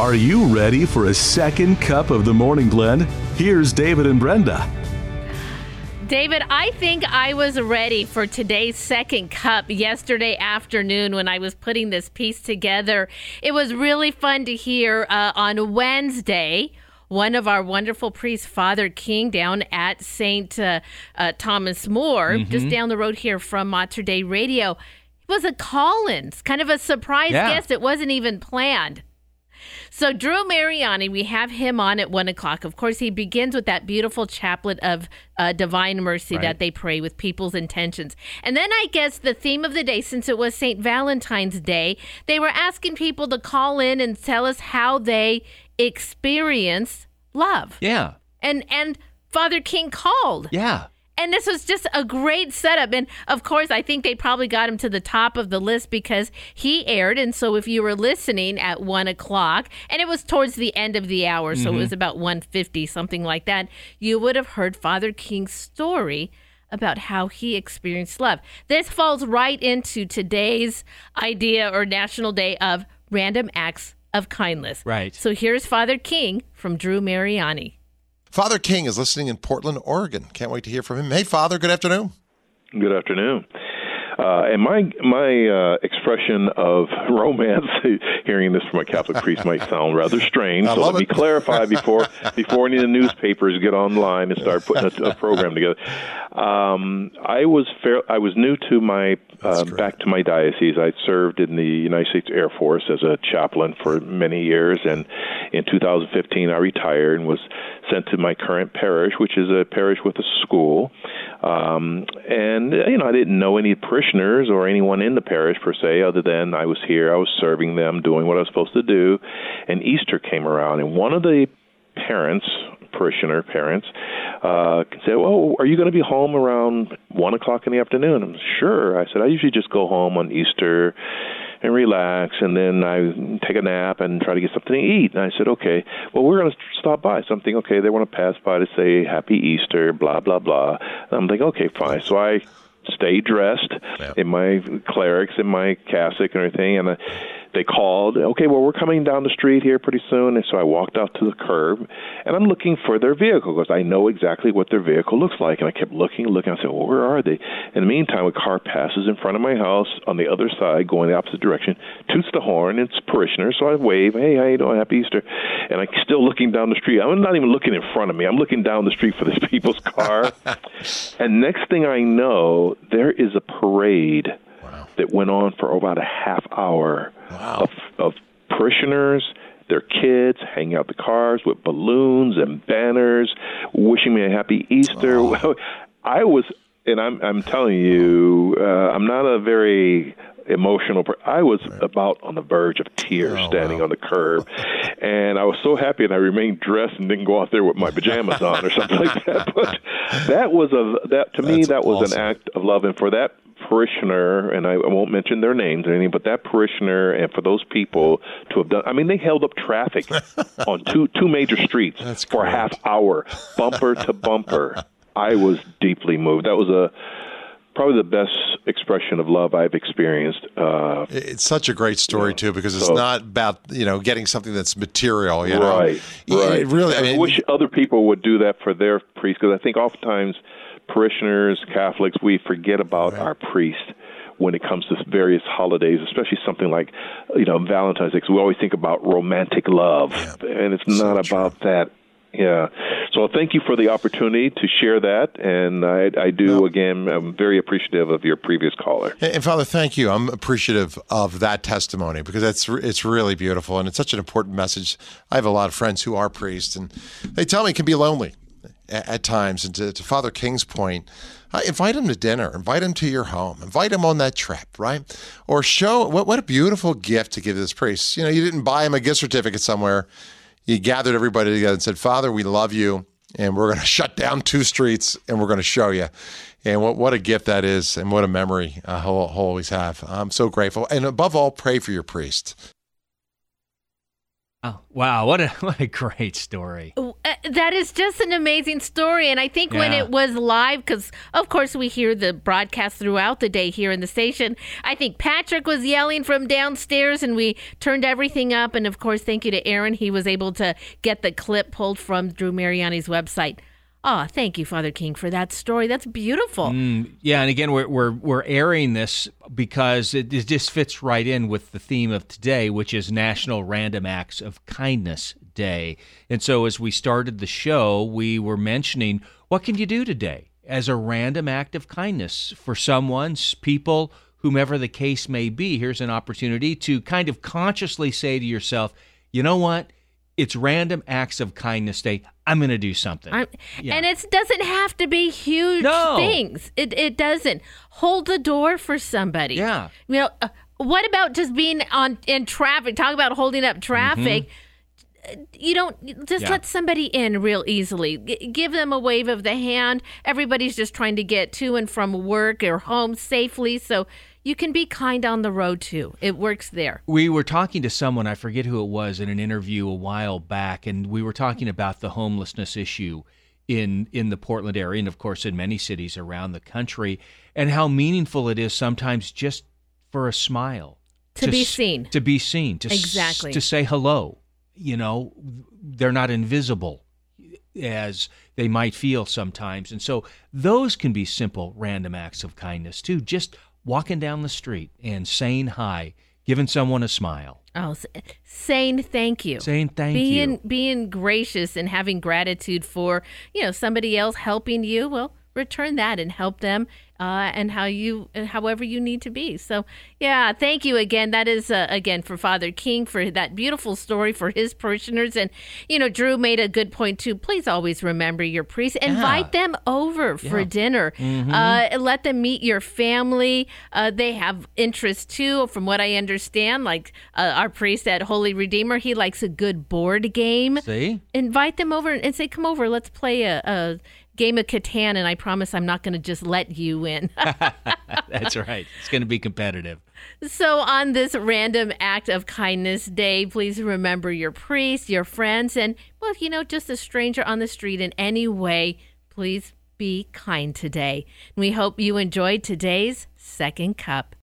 Are you ready for a second cup of the morning blend? Here's David and Brenda. David, I think I was ready for today's second cup yesterday afternoon when I was putting this piece together. It was really fun to hear uh, on Wednesday one of our wonderful priests, Father King, down at St. Uh, uh, Thomas More, mm-hmm. just down the road here from Mater Dei Radio. It was a Collins, kind of a surprise yeah. guest. It wasn't even planned. So, Drew Mariani, we have him on at one o'clock. Of course, he begins with that beautiful chaplet of uh, divine mercy right. that they pray with people's intentions. And then I guess the theme of the day, since it was St. Valentine's Day, they were asking people to call in and tell us how they experience love. Yeah. And and Father King called. Yeah. And this was just a great setup. And of course, I think they probably got him to the top of the list because he aired. And so if you were listening at one o'clock, and it was towards the end of the hour, so mm-hmm. it was about 150, something like that, you would have heard Father King's story about how he experienced love. This falls right into today's idea or National Day of Random Acts of Kindness. Right. So here's Father King from Drew Mariani. Father King is listening in Portland, Oregon. Can't wait to hear from him. Hey, Father, good afternoon. Good afternoon. Uh, and my my uh, expression of romance, hearing this from a Catholic priest, might sound rather strange. so let it. me clarify before before any of the newspapers get online and start putting a, a program together. Um, I was fair, I was new to my uh, back to my diocese. I served in the United States Air Force as a chaplain for many years, and in 2015 I retired and was sent to my current parish, which is a parish with a school. Um, and you know, I didn't know any parishioners or anyone in the parish per se, other than I was here, I was serving them, doing what I was supposed to do. And Easter came around, and one of the parents, parishioner parents, uh, said, "Well, are you going to be home around one o'clock in the afternoon?" I'm sure. I said, "I usually just go home on Easter." And relax and then I take a nap and try to get something to eat. And I said, okay, well, we're going to stop by something. Okay, they want to pass by to say Happy Easter, blah, blah, blah. And I'm like, okay, fine. So I stay dressed yeah. in my clerics, in my cassock and everything. And I, they called, okay, well, we're coming down the street here pretty soon. And so I walked out to the curb and I'm looking for their vehicle because I know exactly what their vehicle looks like. And I kept looking, looking. I said, well, where are they? In the meantime, a car passes in front of my house on the other side, going the opposite direction, toots the horn. It's parishioners. So I wave, hey, how you doing? Happy Easter. And I'm still looking down the street. I'm not even looking in front of me. I'm looking down the street for this people's car. and next thing I know, there is a parade that went on for about a half hour wow. of, of parishioners their kids hanging out the cars with balloons and banners, wishing me a happy Easter. Oh. I was, and I'm I'm telling you, uh, I'm not a very emotional. Per- I was about on the verge of tears oh, standing wow. on the curb, and I was so happy, and I remained dressed and didn't go out there with my pajamas on or something like that. But that was a that to That's me that was awesome. an act of love, and for that parishioner, and I, won't mention their names or anything, but that parishioner and for those people to have done, I mean, they held up traffic on two two major streets That's for great. a half hour, bumper to bumper. I was deeply moved. That was a probably the best expression of love I've experienced. Uh, it's such a great story too, because it's so, not about you know getting something that's material. You know, right? Right. It really, I, mean, I wish other people would do that for their priests, because I think oftentimes parishioners, Catholics, we forget about right. our priest when it comes to various holidays, especially something like, you know, Valentine's Day. Cause we always think about romantic love, yeah, and it's so not true. about that. Yeah. So thank you for the opportunity to share that, and I, I do no. again. I'm very appreciative of your previous caller. And, and Father, thank you. I'm appreciative of that testimony because it's it's really beautiful and it's such an important message. I have a lot of friends who are priests, and they tell me it can be lonely at, at times. And to, to, Father King's point, uh, invite him to dinner, invite him to your home, invite him on that trip, right? Or show what, what a beautiful gift to give this priest. You know, you didn't buy him a gift certificate somewhere. You gathered everybody together and said, Father, we love you, and we're going to shut down two streets and we're going to show you. And what, what a gift that is, and what a memory uh, he'll, he'll always have. I'm so grateful. And above all, pray for your priest. Oh wow! What a what a great story. Uh, That is just an amazing story. And I think when it was live, because of course we hear the broadcast throughout the day here in the station, I think Patrick was yelling from downstairs and we turned everything up. And of course, thank you to Aaron. He was able to get the clip pulled from Drew Mariani's website. Oh, thank you, Father King, for that story. That's beautiful. Mm, yeah, and again, we're we're we're airing this because it, it just fits right in with the theme of today, which is National Random Acts of Kindness Day. And so, as we started the show, we were mentioning what can you do today as a random act of kindness for someone, s- people, whomever the case may be. Here's an opportunity to kind of consciously say to yourself, you know what? It's Random Acts of Kindness Day. I'm going to do something. Yeah. And it doesn't have to be huge No. things. It it doesn't. Hold the door for somebody. Yeah. You know, uh, what about just being on in traffic? Talk about holding up traffic. Uh, You don't just Mm-hmm. Yeah. let somebody in real easily. G- give them a wave of the hand. Everybody's just trying to get to and from work or home safely, so you can be kind on the road too. It works there. We were talking to someone, I forget who it was, in an interview a while back, and we were talking about the homelessness issue in in the Portland area, and of course in many cities around the country, and how meaningful it is sometimes just for a smile To be s- seen. to be seen, to s- Exactly. to say hello. You know, they're not invisible as they might feel sometimes, and so those can be simple, random acts of kindness too. Just walking down the street and saying hi, giving someone a smile. Oh, saying thank you. Saying thank being you. being gracious and having gratitude for you know somebody else helping you well return that and help them uh, and how you and however you need to be. So yeah thank you again. That is uh, again for father king for that beautiful story for his parishioners. And you know drew made a good point too. Please always remember your priest invite them over for dinner. Uh, let them meet your family. Uh, they have interests too from what i understand. Like uh, our priest at holy redeemer he likes a good board game. See? invite them over and say, "Come over, let's play a, a game of Catan." And I promise I'm not going to just let you win. That's right. It's going to be competitive. so, on this random act of kindness day, please remember your priest, your friends, and well, you know, just a stranger on the street in any way. Please be kind today. We hope you enjoyed today's second cup.